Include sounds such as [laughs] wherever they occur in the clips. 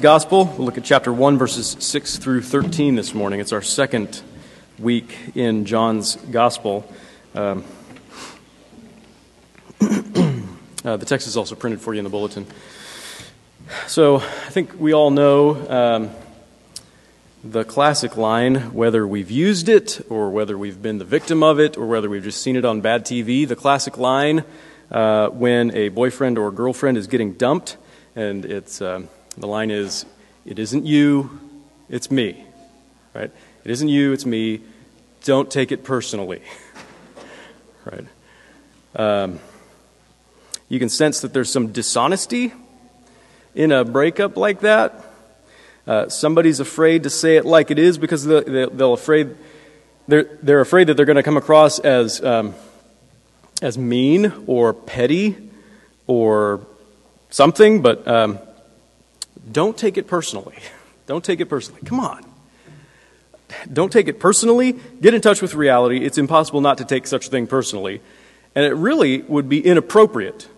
Gospel. We'll look at chapter 1, verses 6 through 13 this morning. It's our second week in John's Gospel. Um, [clears throat] uh, the text is also printed for you in the bulletin. So I think we all know um, the classic line whether we've used it, or whether we've been the victim of it, or whether we've just seen it on bad TV. The classic line uh, when a boyfriend or girlfriend is getting dumped, and it's. Um, the line is, It isn't you, it's me. Right? It isn't you, it's me. Don't take it personally. [laughs] right? Um, you can sense that there's some dishonesty in a breakup like that. Uh, somebody's afraid to say it like it is because they'll, they'll afraid they're, they're afraid that they're going to come across as um, as mean or petty or something. But um, don't take it personally. [laughs] Don't take it personally. Come on. Don't take it personally. Get in touch with reality. It's impossible not to take such a thing personally. And it really would be inappropriate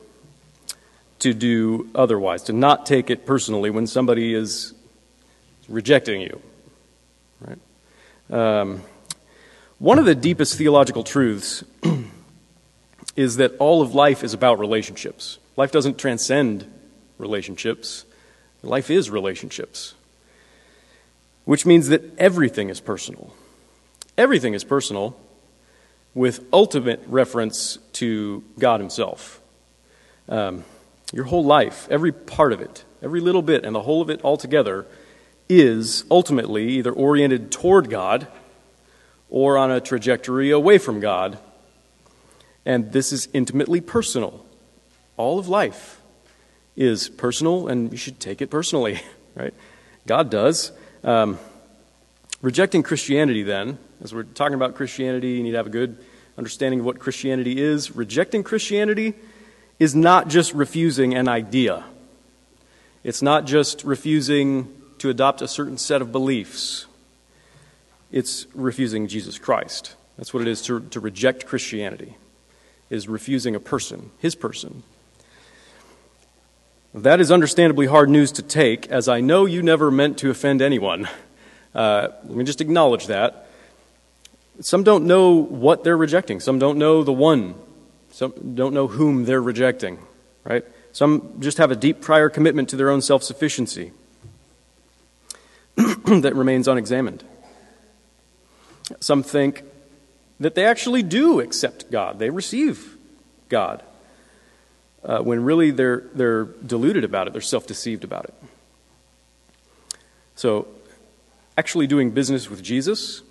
to do otherwise, to not take it personally when somebody is rejecting you. Right? Um, one of the deepest theological truths [clears throat] is that all of life is about relationships. Life doesn't transcend relationships. Life is relationships, which means that everything is personal. Everything is personal with ultimate reference to God Himself. Um, your whole life, every part of it, every little bit, and the whole of it altogether is ultimately either oriented toward God or on a trajectory away from God. And this is intimately personal. All of life is personal, and you should take it personally, [laughs] right? God does. Um, rejecting Christianity, then, as we're talking about Christianity, you need to have a good understanding of what Christianity is. Rejecting Christianity is not just refusing an idea, it's not just refusing to adopt a certain set of beliefs, it's refusing Jesus Christ. That's what it is to, to reject Christianity, is refusing a person, his person, that is understandably hard news to take, as I know you never meant to offend anyone. Uh, let me just acknowledge that. Some don't know what they're rejecting. Some don't know the one. Some don't know whom they're rejecting, right? Some just have a deep prior commitment to their own self sufficiency [clears throat] that remains unexamined. Some think that they actually do accept God, they receive God uh, when really they're, they're deluded about it, they're self deceived about it. So, actually doing business with Jesus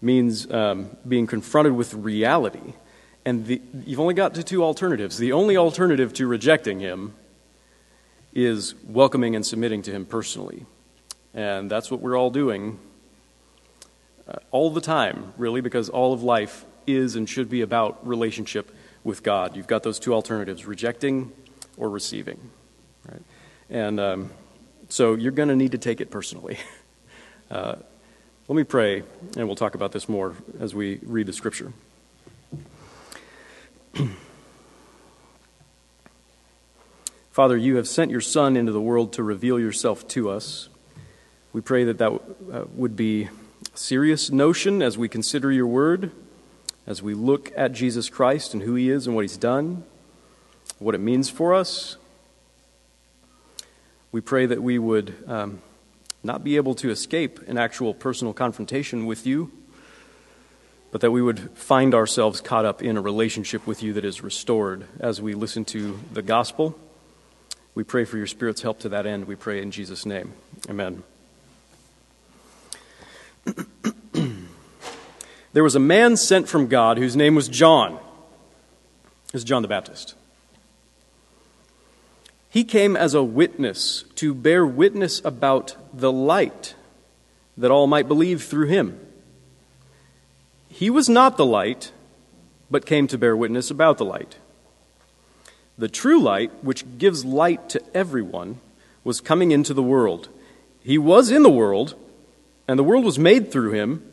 means um, being confronted with reality. And the, you've only got two alternatives. The only alternative to rejecting him is welcoming and submitting to him personally. And that's what we're all doing uh, all the time, really, because all of life is and should be about relationship with God. You've got those two alternatives rejecting or receiving. Right? And um, so you're going to need to take it personally. [laughs] Uh, let me pray, and we'll talk about this more as we read the scripture. [clears throat] Father, you have sent your Son into the world to reveal yourself to us. We pray that that uh, would be a serious notion as we consider your word as we look at Jesus Christ and who he is and what he's done, what it means for us. We pray that we would um, not be able to escape an actual personal confrontation with you, but that we would find ourselves caught up in a relationship with you that is restored as we listen to the gospel. We pray for your Spirit's help to that end. We pray in Jesus' name. Amen. There was a man sent from God whose name was John. This is John the Baptist. He came as a witness to bear witness about the light, that all might believe through him. He was not the light, but came to bear witness about the light. The true light, which gives light to everyone, was coming into the world. He was in the world, and the world was made through him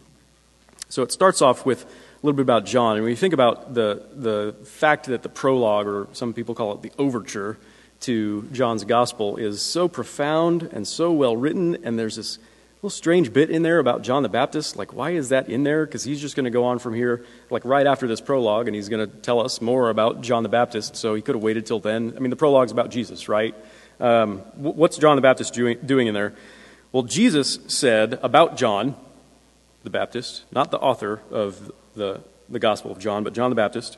so it starts off with a little bit about John. And when you think about the, the fact that the prologue, or some people call it the overture to John's gospel, is so profound and so well written, and there's this little strange bit in there about John the Baptist. Like, why is that in there? Because he's just going to go on from here, like right after this prologue, and he's going to tell us more about John the Baptist. So he could have waited till then. I mean, the prologue's about Jesus, right? Um, what's John the Baptist doing, doing in there? Well, Jesus said about John the Baptist, not the author of the, the Gospel of John, but John the Baptist.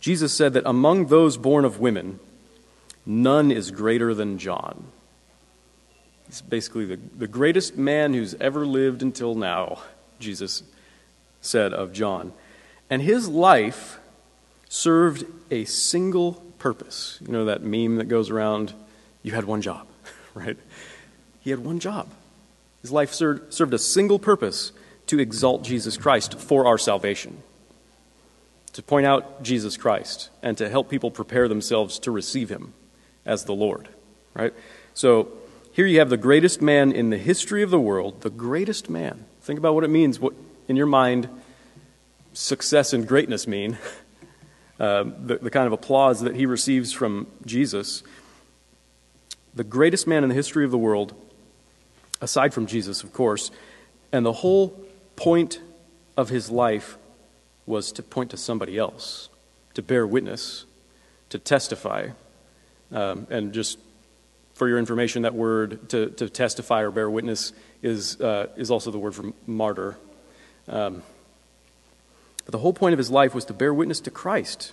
Jesus said that among those born of women, none is greater than John. He's basically the, the greatest man who's ever lived until now, Jesus said of John. And his life served a single purpose. You know that meme that goes around, you had one job, [laughs] right? He had one job. His life served, served a single purpose to exalt Jesus Christ for our salvation, to point out Jesus Christ, and to help people prepare themselves to receive him as the Lord, right? So here you have the greatest man in the history of the world, the greatest man. Think about what it means, what in your mind success and greatness mean. [laughs] Uh, the, the kind of applause that he receives from Jesus. The greatest man in the history of the world, aside from Jesus, of course, and the whole point of his life was to point to somebody else, to bear witness, to testify, um, and just for your information, that word to, to testify or bear witness is, uh, is also the word for martyr. Um, but the whole point of his life was to bear witness to Christ,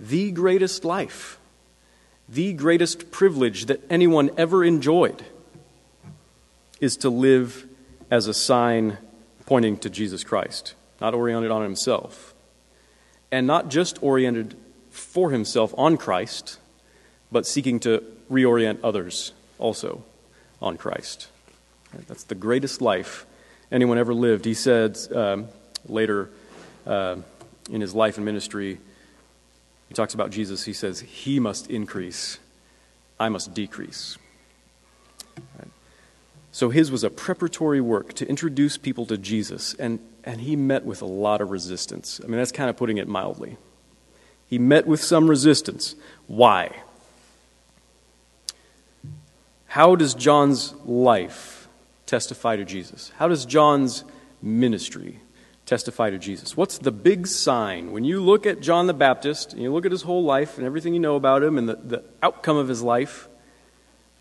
the greatest life, the greatest privilege that anyone ever enjoyed is to live as a sign pointing to Jesus Christ, not oriented on himself. And not just oriented for himself on Christ, but seeking to reorient others also on Christ. That's the greatest life anyone ever lived. He said um, later uh, in his life and ministry, he talks about Jesus. He says, He must increase, I must decrease. So his was a preparatory work to introduce people to Jesus, and, and he met with a lot of resistance. I mean, that's kind of putting it mildly. He met with some resistance. Why? How does John's life testify to Jesus? How does John's ministry testify to Jesus? What's the big sign? When you look at John the Baptist, and you look at his whole life and everything you know about him and the, the outcome of his life,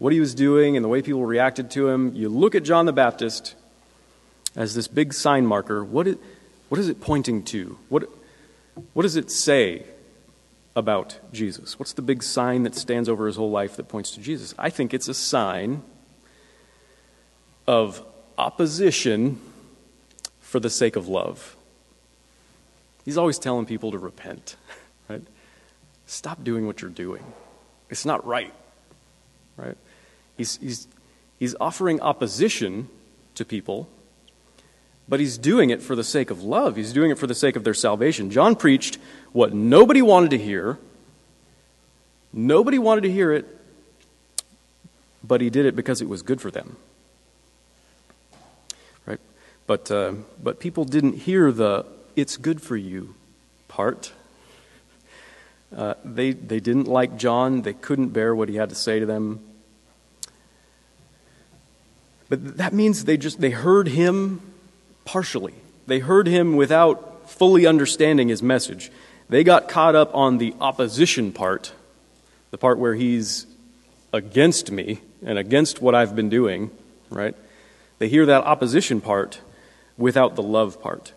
what he was doing and the way people reacted to him, you look at John the Baptist as this big sign marker. What is, what is it pointing to? What, what does it say about Jesus? What's the big sign that stands over his whole life that points to Jesus? I think it's a sign of opposition for the sake of love. He's always telling people to repent, right? Stop doing what you're doing. It's not right, right? He's, he's, he's offering opposition to people, but he's doing it for the sake of love. He's doing it for the sake of their salvation. John preached what nobody wanted to hear. Nobody wanted to hear it, but he did it because it was good for them. Right? But, uh, but people didn't hear the it's good for you part. Uh, they, they didn't like John. They couldn't bear what he had to say to them. But that means they just they heard him partially. They heard him without fully understanding his message. They got caught up on the opposition part, the part where he's against me and against what I've been doing, right? They hear that opposition part without the love part.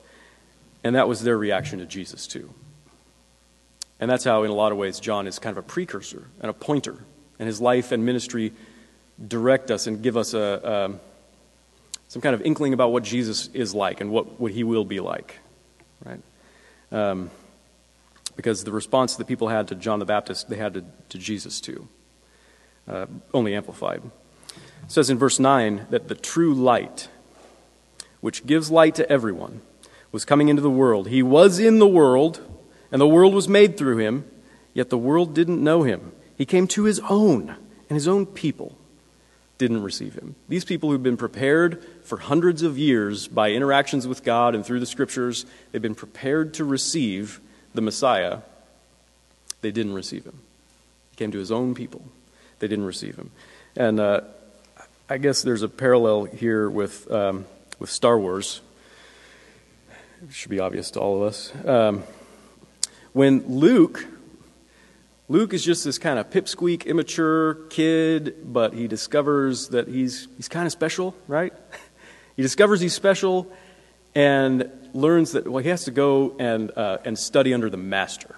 And that was their reaction to Jesus, too. And that's how, in a lot of ways, John is kind of a precursor and a pointer. And his life and ministry direct us and give us a, um, some kind of inkling about what Jesus is like and what, what he will be like, right? Um, because the response that people had to John the Baptist, they had to, to Jesus too. uh, only amplified. It says in verse 9 that the true light, which gives light to everyone, was coming into the world. He was in the world, and the world was made through him, yet the world didn't know him. He came to his own, and his own people didn't receive him. These people who've been prepared for hundreds of years by interactions with God and through the scriptures, they've been prepared to receive the Messiah. They didn't receive him. He came to his own people. They didn't receive him. And uh, I guess there's a parallel here with, um, with Star Wars. It should be obvious to all of us. Um, when Luke Luke is just this kind of pipsqueak, immature kid, but he discovers that he's, he's kind of special, right? [laughs] he discovers he's special and learns that, well, he has to go and, uh, and study under the master,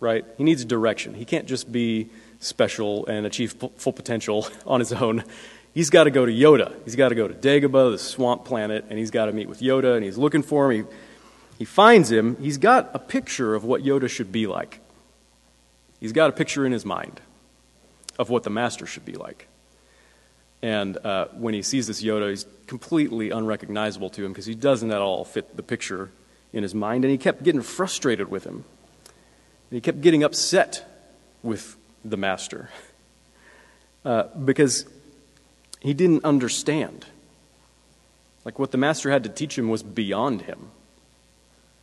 right? He needs direction. He can't just be special and achieve full potential [laughs] on his own. He's got to go to Yoda. He's got to go to Dagobah, the swamp planet, and he's got to meet with Yoda, and he's looking for him. He, he finds him. He's got a picture of what Yoda should be like. He's got a picture in his mind of what the master should be like. And uh, when he sees this Yoda, he's completely unrecognizable to him because he doesn't at all fit the picture in his mind. And he kept getting frustrated with him. And he kept getting upset with the master [laughs] uh, because he didn't understand. Like what the master had to teach him was beyond him,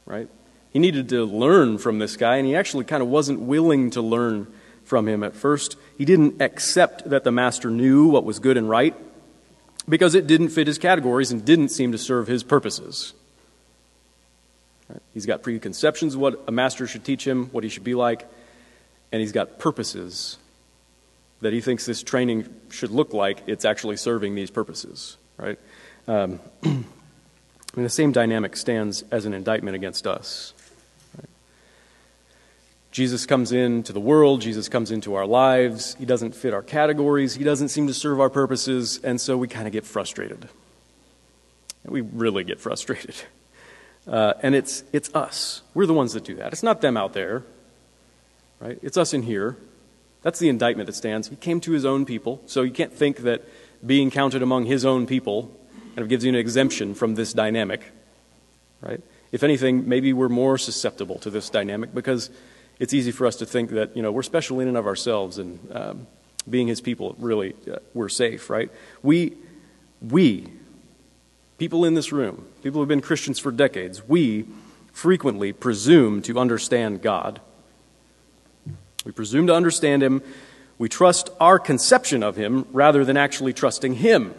right? He needed to learn from this guy, and he actually kind of wasn't willing to learn from him at first. He didn't accept that the master knew what was good and right because it didn't fit his categories and didn't seem to serve his purposes. He's got preconceptions of what a master should teach him, what he should be like, and he's got purposes that he thinks this training should look like. It's actually serving these purposes, right? Um, [clears throat] and the same dynamic stands as an indictment against us. Jesus comes into the world, Jesus comes into our lives. He doesn't fit our categories, He doesn't seem to serve our purposes, and so we kind of get frustrated. We really get [laughs] frustrated. Uh, and it's, it's us. We're the ones that do that. It's not them out there, right? It's us in here. That's the indictment that stands. He came to his own people, so you can't think that being counted among his own people kind of gives you an exemption from this dynamic, right? If anything, maybe we're more susceptible to this dynamic because it's easy for us to think that you know we're special in and of ourselves, and um, being His people, really, uh, we're safe, right? We, we, people in this room, people who've been Christians for decades, we frequently presume to understand God. We presume to understand Him. We trust our conception of Him rather than actually trusting Him.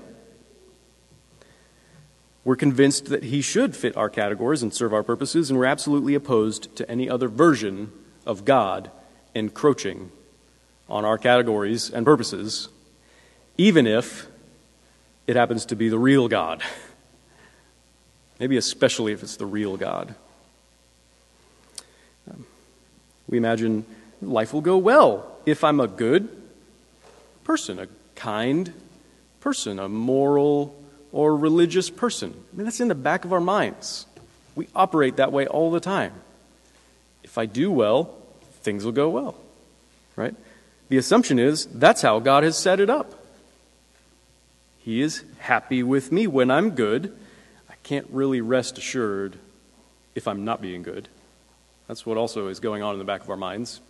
We're convinced that He should fit our categories and serve our purposes, and we're absolutely opposed to any other version of God encroaching on our categories and purposes, even if it happens to be the real God. Maybe especially if it's the real God. We imagine life will go well if I'm a good person, a kind person, a moral or religious person. I mean, that's in the back of our minds. We operate that way all the time. If I do well, things will go well. Right? The assumption is that's how God has set it up. He is happy with me when I'm good. I can't really rest assured if I'm not being good. That's what also is going on in the back of our minds.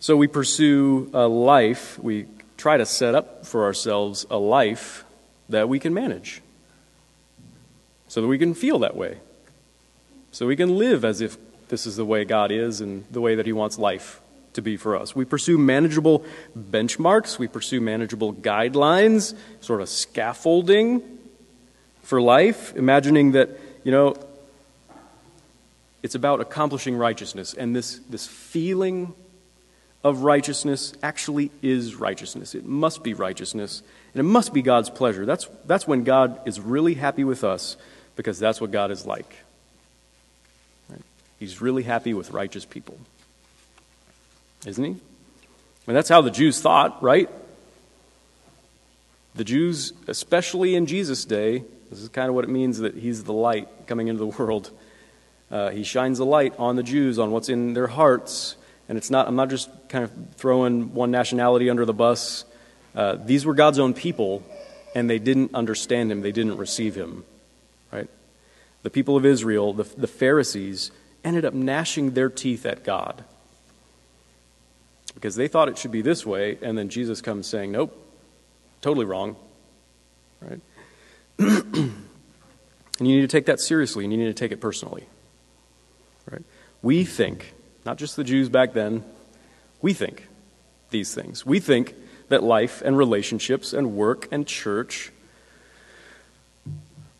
So we pursue a life, we try to set up for ourselves a life that we can manage so that we can feel that way, so we can live as if this is the way God is and the way that He wants life to be for us. We pursue manageable benchmarks, we pursue manageable guidelines, sort of scaffolding for life, imagining that, you know, it's about accomplishing righteousness, and this, this feeling of righteousness actually is righteousness. It must be righteousness, and it must be God's pleasure. That's, that's when God is really happy with us, because that's what God is like. He's really happy with righteous people. Isn't he? Mean, that's how the Jews thought, right? The Jews, especially in Jesus' day, this is kind of what it means that he's the light coming into the [laughs] world. Uh, he shines a light on the Jews, on what's in their hearts, And it's not, I'm not just kind of throwing one nationality under the bus. Uh, these were God's own people, and they didn't understand him, they didn't receive him. Right? The people of Israel, the, the Pharisees, ended up gnashing their teeth at God because they thought it should be this way, and then Jesus comes saying, Nope, totally wrong. Right? [clears throat] and you need to take that seriously, and you need to take it personally. Right? We think, not just the Jews back then, we think these things. We think that life and relationships and work and church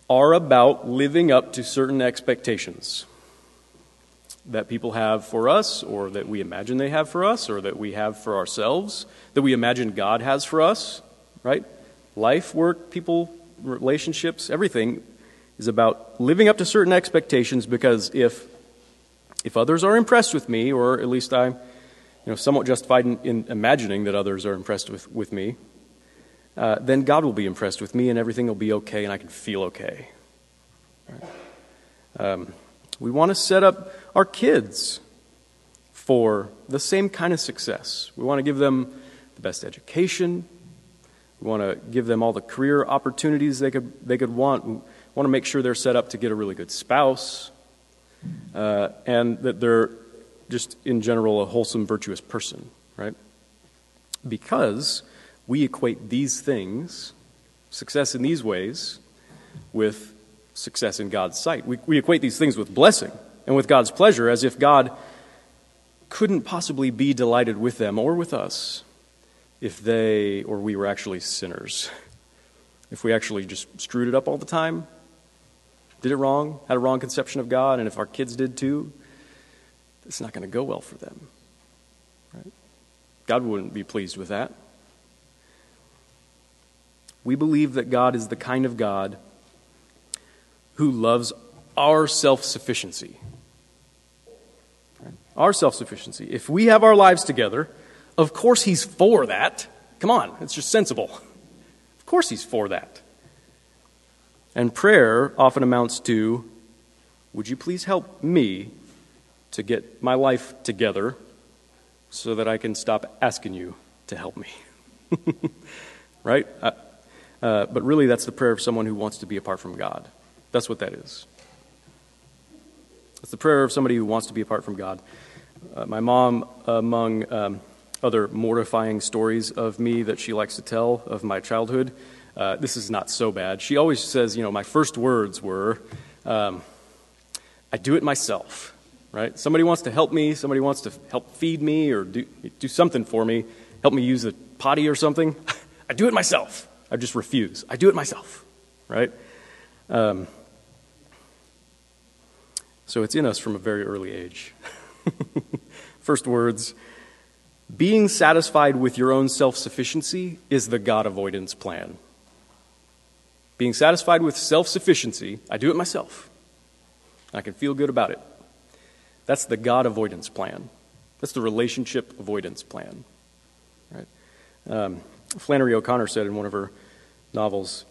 are about living up to certain expectations that people have for us, or that we imagine they have for us, or that we have for ourselves, that we imagine God has for us, right? Life, work, people, relationships, everything is about living up to certain expectations because if if others are impressed with me, or at least I'm you know, somewhat justified in, in imagining that others are impressed with, with me, uh, then God will be impressed with me and everything will be okay and I can feel okay. Right? Um, we want to set up our kids for the same kind of success. We want to give them the best education. We want to give them all the career opportunities they could, they could want. We want to make sure they're set up to get a really good spouse uh, and that they're just in general a wholesome, virtuous person, right? Because we equate these things, success in these ways, with success in God's sight. We, we equate these things with blessing and with God's pleasure as if God couldn't possibly be delighted with them or with us if they or we were actually sinners. If we actually just screwed it up all the time, did it wrong, had a wrong conception of God, and if our kids did too, it's not going to go well for them. Right? God wouldn't be pleased with that. We believe that God is the kind of God who loves our self sufficiency. Our self sufficiency. If we have our lives together, of course He's for that. Come on, it's just sensible. Of course He's for that. And prayer often amounts to Would you please help me to get my life together so that I can stop asking you to help me? [laughs] right? Uh, uh, but really, that's the prayer of someone who wants to be apart from God. That's what that is. It's the prayer of somebody who wants to be apart from God. Uh, my mom, among um, other mortifying stories of me that she likes to tell of my childhood, uh, this is not so bad. She always says, you know, my first words were, um, I do it myself, right? Somebody wants to help me, somebody wants to help feed me or do, do something for me, help me use a potty or something. [laughs] I do it myself. I just refuse. I do it myself, right? Um, so it's in us from a very early age. [laughs] First words Being satisfied with your own self sufficiency is the God avoidance plan. Being satisfied with self sufficiency, I do it myself. I can feel good about it. That's the God avoidance plan. That's the relationship avoidance plan. Right? Um, Flannery O'Connor said in one of her novels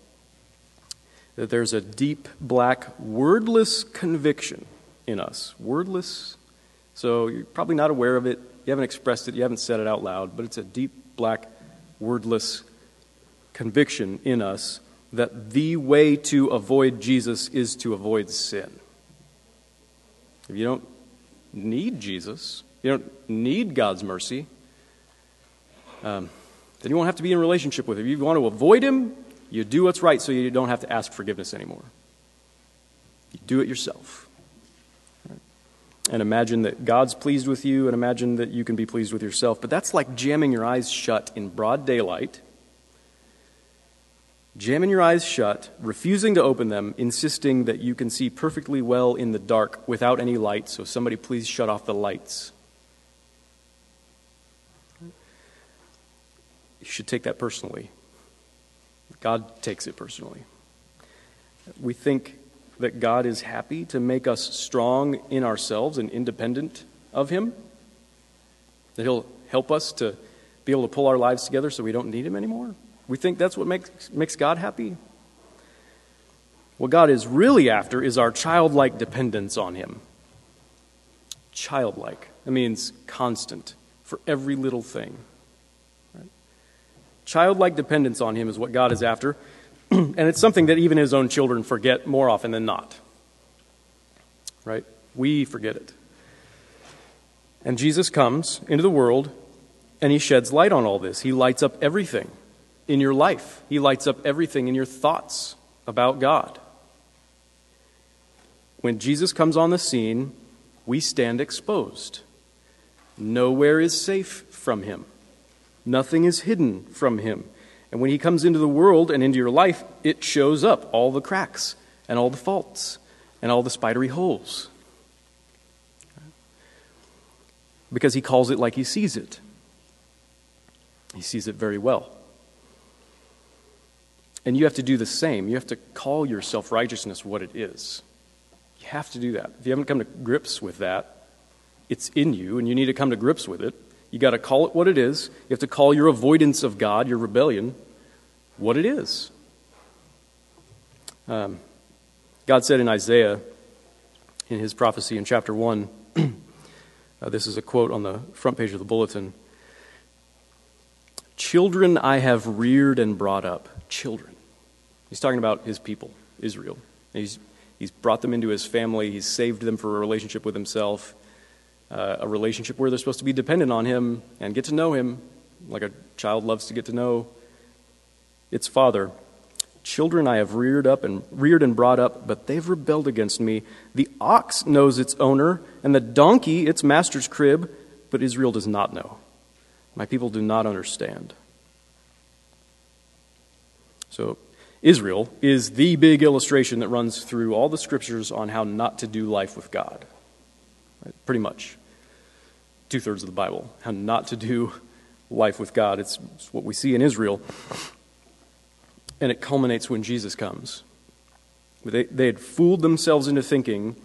that there's a deep, black, wordless conviction in us. Wordless. So you're probably not aware of it. You haven't expressed it. You haven't said it out loud. But it's a deep, black, wordless conviction in us that the way to avoid Jesus is to avoid sin. If you don't need Jesus, you don't need God's mercy, um, then you won't have to be in relationship with Him. If you want to avoid Him, you do what's right so you don't have to ask forgiveness anymore. You do it yourself and imagine that God's pleased with you and imagine that you can be pleased with yourself. But that's like jamming your eyes shut in broad daylight, jamming your eyes shut, refusing to open them, insisting that you can see perfectly well in the dark without any light, so somebody please shut off the lights. You should take that personally. God takes it personally. We think that God is happy to make us strong in ourselves and independent of Him? That He'll help us to be able to pull our lives together so we don't need Him anymore? We think that's what makes, makes God happy? What God is really after is our childlike dependence on Him. childlike. That means constant for every little thing. Right? Childlike dependence on Him is what God is after, [clears throat] and it's something that even His own children forget more often than not. Right? We forget it. And Jesus comes into the world and He sheds light on all this. He lights up everything in your life, He lights up everything in your thoughts about God. When Jesus comes on the scene, we stand exposed. Nowhere is safe from him. Nothing is hidden from him. And when he comes into the world and into your life, it shows up all the cracks and all the faults and all the spidery holes. Because he calls it like he sees it. He sees it very well. And you have to do the same. You have to call your self righteousness what it is. You have to do that. If you haven't come to grips with that, it's in you, and you need to come to grips with it. You got to call it what it is. You have to call your avoidance of God, your rebellion, what it is. Um, God said in Isaiah, in his prophecy in chapter 1, [clears throat] uh, this is a quote on the front page of the bulletin Children I have reared and brought up. Children. He's talking about his people, Israel. He's, he's brought them into his family, he's saved them for a relationship with himself uh, a relationship where they're supposed to be dependent on Him and get to know Him like a child loves to get to know its father. Children I have reared up and reared and brought up, but they've rebelled against me. The ox knows its owner, and the donkey its master's crib, but Israel does not know. My people do not understand. So, Israel is the big illustration that runs through all the scriptures on how not to do life with God. Pretty much two thirds of the Bible, how not to do life with God. It's, it's what we see in Israel. And it culminates when Jesus comes. They, they had fooled themselves into thinking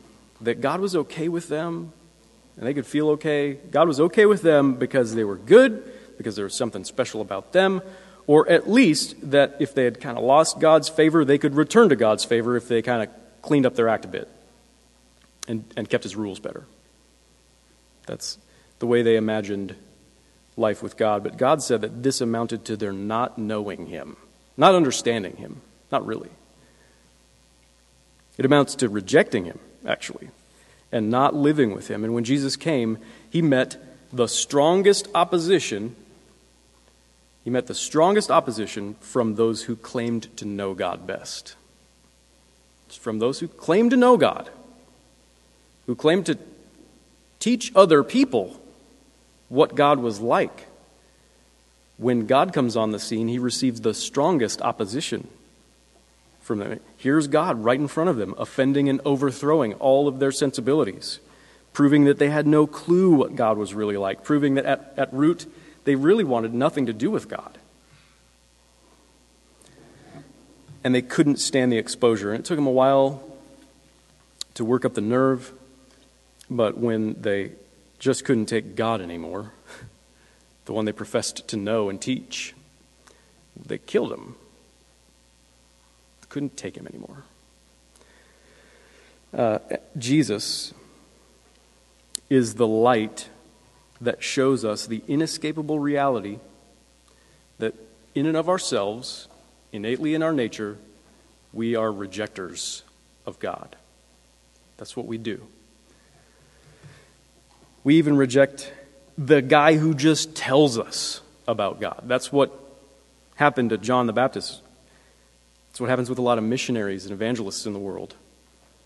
that God was okay with them and they could feel okay. God was okay with them because they were good, because there was something special about them, or at least that if they had kind of lost God's favor, they could return to God's favor if they kind of cleaned up their act a bit and, and kept his rules better. That's the way they imagined life with God. But God said that this amounted to their not knowing Him, not understanding Him, not really. It amounts to rejecting Him, actually, and not living with Him. And when Jesus came, He met the strongest opposition. He met the strongest opposition from those who claimed to know God best. It's from those who claimed to know God, who claimed to teach other people what God was like. When God comes on the scene, he receives the strongest opposition from them. Here's God right in front of them, offending and overthrowing all of their sensibilities, proving that they had no clue what God was really like, proving that at, at root, they really wanted nothing to do with God. And they couldn't stand the exposure. And it took them a while to work up the nerve, but when they just couldn't take God anymore, [laughs] the one they professed to know and teach. They killed him. Couldn't take him anymore. Uh, Jesus is the light that shows us the inescapable reality that, in and of ourselves, innately in our nature, we are rejectors of God. That's what we do. We even reject the guy who just tells us about God. That's what happened to John the Baptist. That's what happens with a lot of missionaries and evangelists in the world.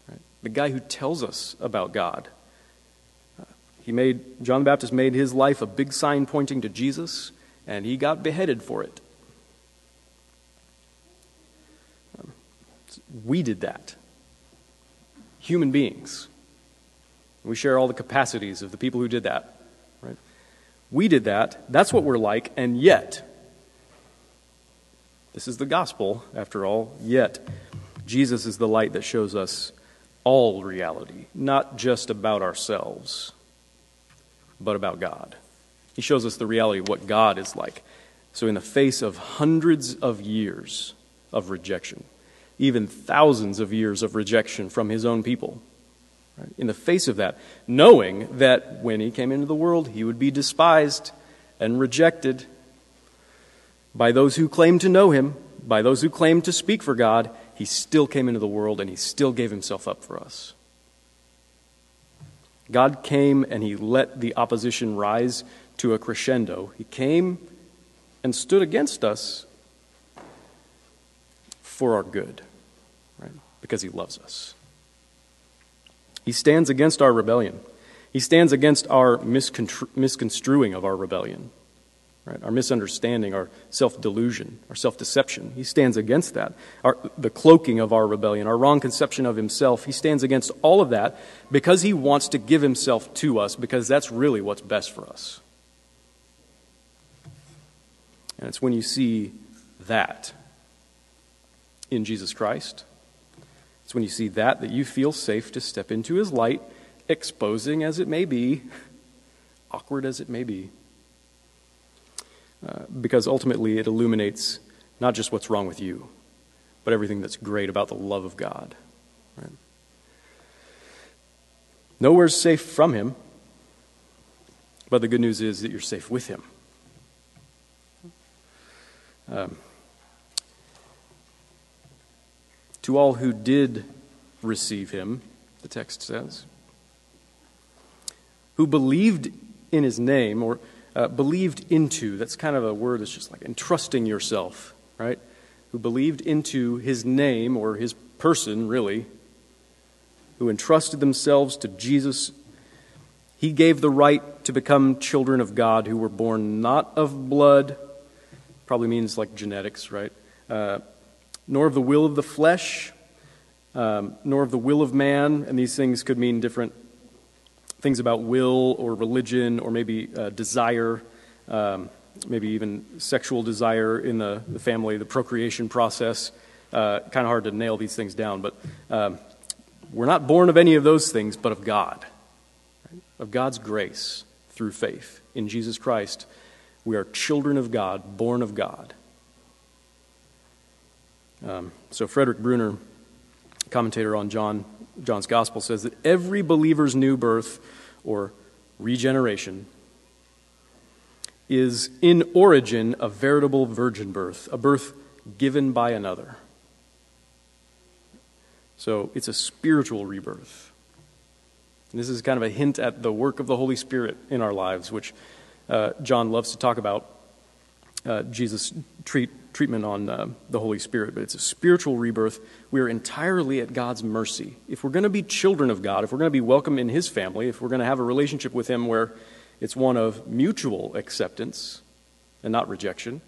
Right? The guy who tells us about God. he made John the Baptist made his life a big sign pointing to Jesus, and he got beheaded for it. we did that. Human beings. We share all the capacities of the people who did that. Right? We did that. That's what we're like, and yet, this is the gospel, after all, yet, Jesus is the light that shows us all reality, not just about ourselves, but about God. He shows us the reality of what God is like. So, in the face of hundreds of years of rejection, even thousands of years of rejection from his own people, Right? In the face of that, knowing that when he came into the world, he would be despised and rejected by those who claimed to know him, by those who claimed to speak for God, he still came into the world and he still gave himself up for us. God came and he let the opposition rise to a crescendo. He came and stood against us for our good, right? Because he loves us. He stands against our rebellion. He stands against our misconstruing of our rebellion, right? Our misunderstanding, our self delusion, our self deception. He stands against that. Our, the cloaking of our rebellion, our wrong conception of himself. He stands against all of that because he wants to give himself to us because that's really what's best for us. And it's when you see that in Jesus Christ it's when you see that that you feel safe to step into his light, exposing as it may be, awkward as it may be. Uh, because ultimately it illuminates not just what's wrong with you, but everything that's great about the love of God. Right? Nowhere's safe from him, but the good news is that you're safe with him. Um, to all who did receive him, the text says, who believed in his name, or uh, believed into, that's kind of a word that's just like entrusting yourself, right? Who believed into his name, or his person, really, who entrusted themselves to Jesus. He gave the right to become children of God who were born not of blood, probably means like genetics, right? Uh, nor of the will of the flesh, um, nor of the will of man. And these things could mean different things about will or religion or maybe uh, desire, um, maybe even sexual desire in the, the family, the procreation process. Uh, kind of hard to nail these things down, but um, we're not born of any of those things, but of God, right? of God's grace through faith in Jesus Christ. We are children of God, born of God. Um, so Frederick Bruner, commentator on John, John's Gospel, says that every believer's new birth or regeneration is in origin a veritable virgin birth, a birth given by another. So it's a spiritual rebirth. And this is kind of a hint at the work of the Holy Spirit in our lives, which uh, John loves to talk about. Uh, Jesus treat, treatment on uh, the Holy Spirit, but it's a spiritual rebirth. We are entirely at God's mercy. If we're going to be children of God, if we're going to be welcome in His family, if we're going to have a relationship with Him where it's one of mutual acceptance and not rejection,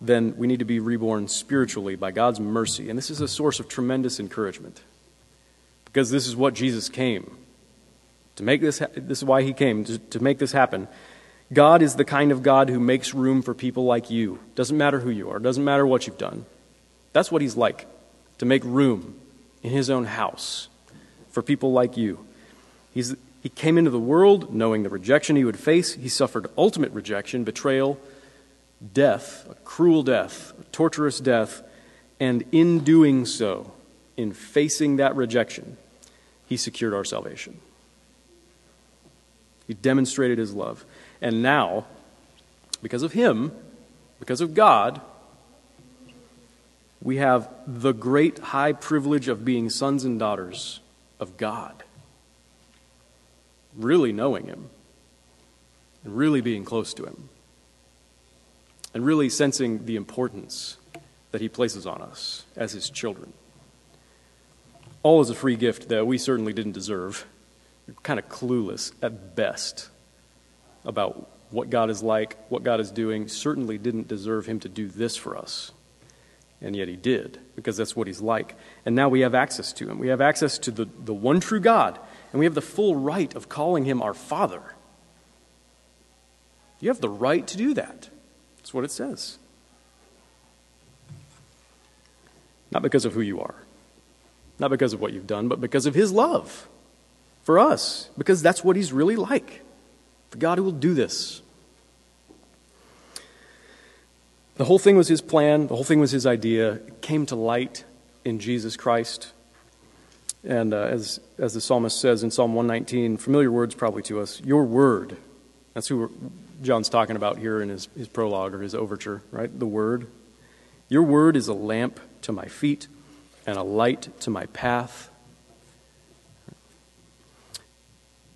then we need to be reborn spiritually by God's mercy. And this is a source of tremendous encouragement because this is what Jesus came to make this. Ha- this is why He came to, to make this happen God is the kind of God who makes room for people like you. Doesn't matter who you are, doesn't matter what you've done. That's what He's like, to make room in His own house for people like you. He's, he came into the world knowing the rejection he would face. He suffered ultimate rejection, betrayal, death, a cruel death, a torturous death, and in doing so, in facing that rejection, he secured our salvation. He demonstrated his love. And now, because of him, because of God, we have the great high privilege of being sons and daughters of God. Really knowing him, and really being close to him, and really sensing the importance that he places on us as his children. All is a free gift that we certainly didn't deserve. We're kind of clueless at best about what God is like, what God is doing, certainly didn't deserve him to do this for us. And yet he did, because that's what he's like. And now we have access to him. We have access to the, the one true God, and we have the full right of calling him our Father. You have the right to do that. That's what it says. Not because of who you are, not because of what you've done, but because of his love for us, because that's what he's really like the God who will do this. The whole thing was his plan, the whole thing was his idea. It came to light in Jesus Christ. And uh, as, as the psalmist says in Psalm 119, familiar words probably to us, your word. That's who John's talking about here in his, his prologue or his overture, right? The word. Your word is a lamp to my feet and a light to my path.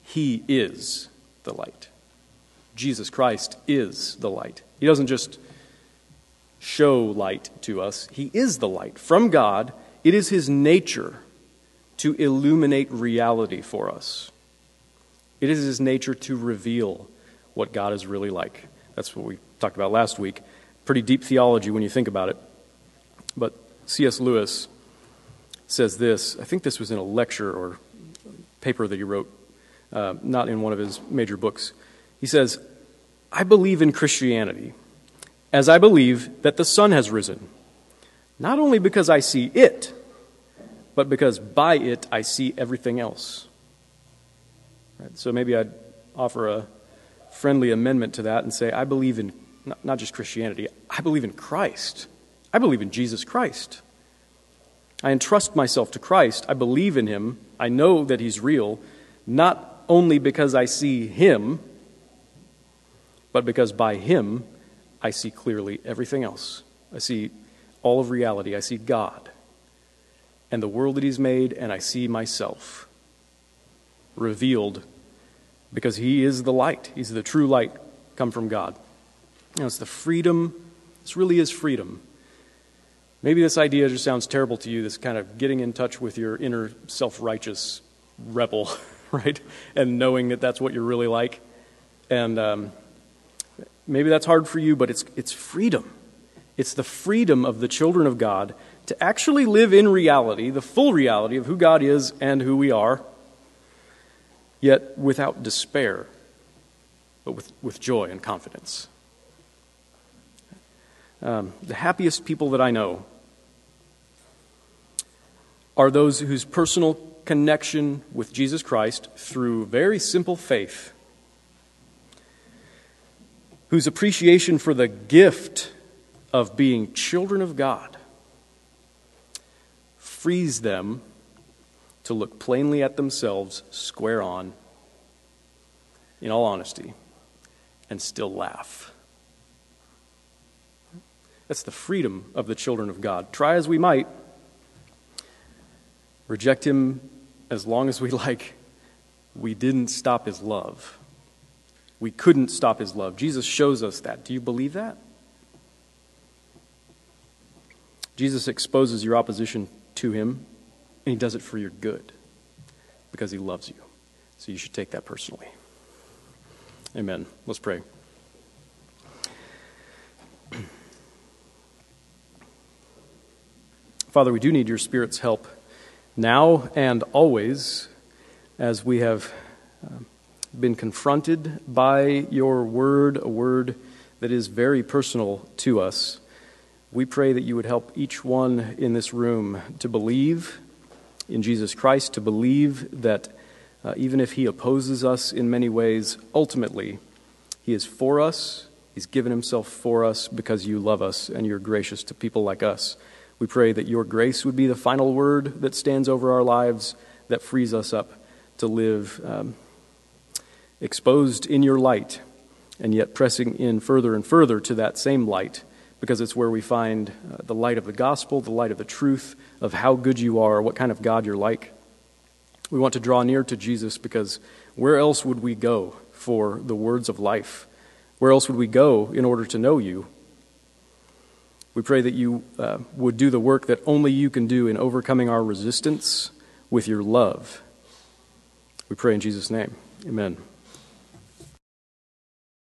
He is the light. Jesus Christ is the light. He doesn't just show light to us, He is the light. From God, it is His nature to illuminate reality for us. It is His nature to reveal what God is really like. That's what we talked about last week. Pretty deep theology when you think about it. But C.S. Lewis says this I think this was in a lecture or paper that he wrote, uh, not in one of his major books. He says, I believe in Christianity as I believe that the sun has risen, not only because I see it, but because by it I see everything else. Right, so maybe I'd offer a friendly amendment to that and say, I believe in not, not just Christianity, I believe in Christ. I believe in Jesus Christ. I entrust myself to Christ. I believe in him. I know that he's real, not only because I see him, but because by him I see clearly everything else. I see all of reality. I see God and the world that he's made, and I see myself revealed because he is the light. He's the true light come from God. You know, it's the freedom. This really is freedom Maybe this idea just sounds terrible to you, this kind of getting in touch with your inner self righteous rebel, [laughs] [laughs] right? And knowing that that's what you're really like. And um, maybe that's hard for you, but it's, it's freedom. It's the freedom of the children of God to actually live in reality, the full reality of who God is and who we are, yet without despair, but with, with joy and confidence. Um, the happiest people that I know are those whose personal connection with Jesus Christ through very simple faith, whose appreciation for the gift of being children of God frees them to look plainly at themselves, square on, in all honesty, and still laugh. That's the freedom of the children of God. Try as we might, reject him as long as we [laughs] like, we didn't stop his love. We couldn't stop his love. Jesus shows us that. Do you believe that? Jesus exposes your opposition to him, and he does it for your good because he loves you. So you should take that personally. Amen. Let's pray. [clears throat] Father, we do need your Spirit's help now and always, as we have uh, been confronted by your word, a word that is very personal to us. We pray that you would help each one in this room to believe in Jesus Christ, to believe that uh, even if he opposes us in many ways, ultimately, he is for us. He's given himself for us because you love us and you're gracious to people like us. We pray that your grace would be the final word that stands over our lives, that frees us up to live um, exposed in your light, and yet pressing in further and further to that same light, because it's where we find uh, the light of the gospel, the light of the truth of how good you are, what kind of God you're like. We want to draw near to Jesus because where else would we go for the words of life? Where else would we go in order to know you? We pray that you uh, would do the work that only you can do in overcoming our resistance with your love. We pray in Jesus' name. Amen.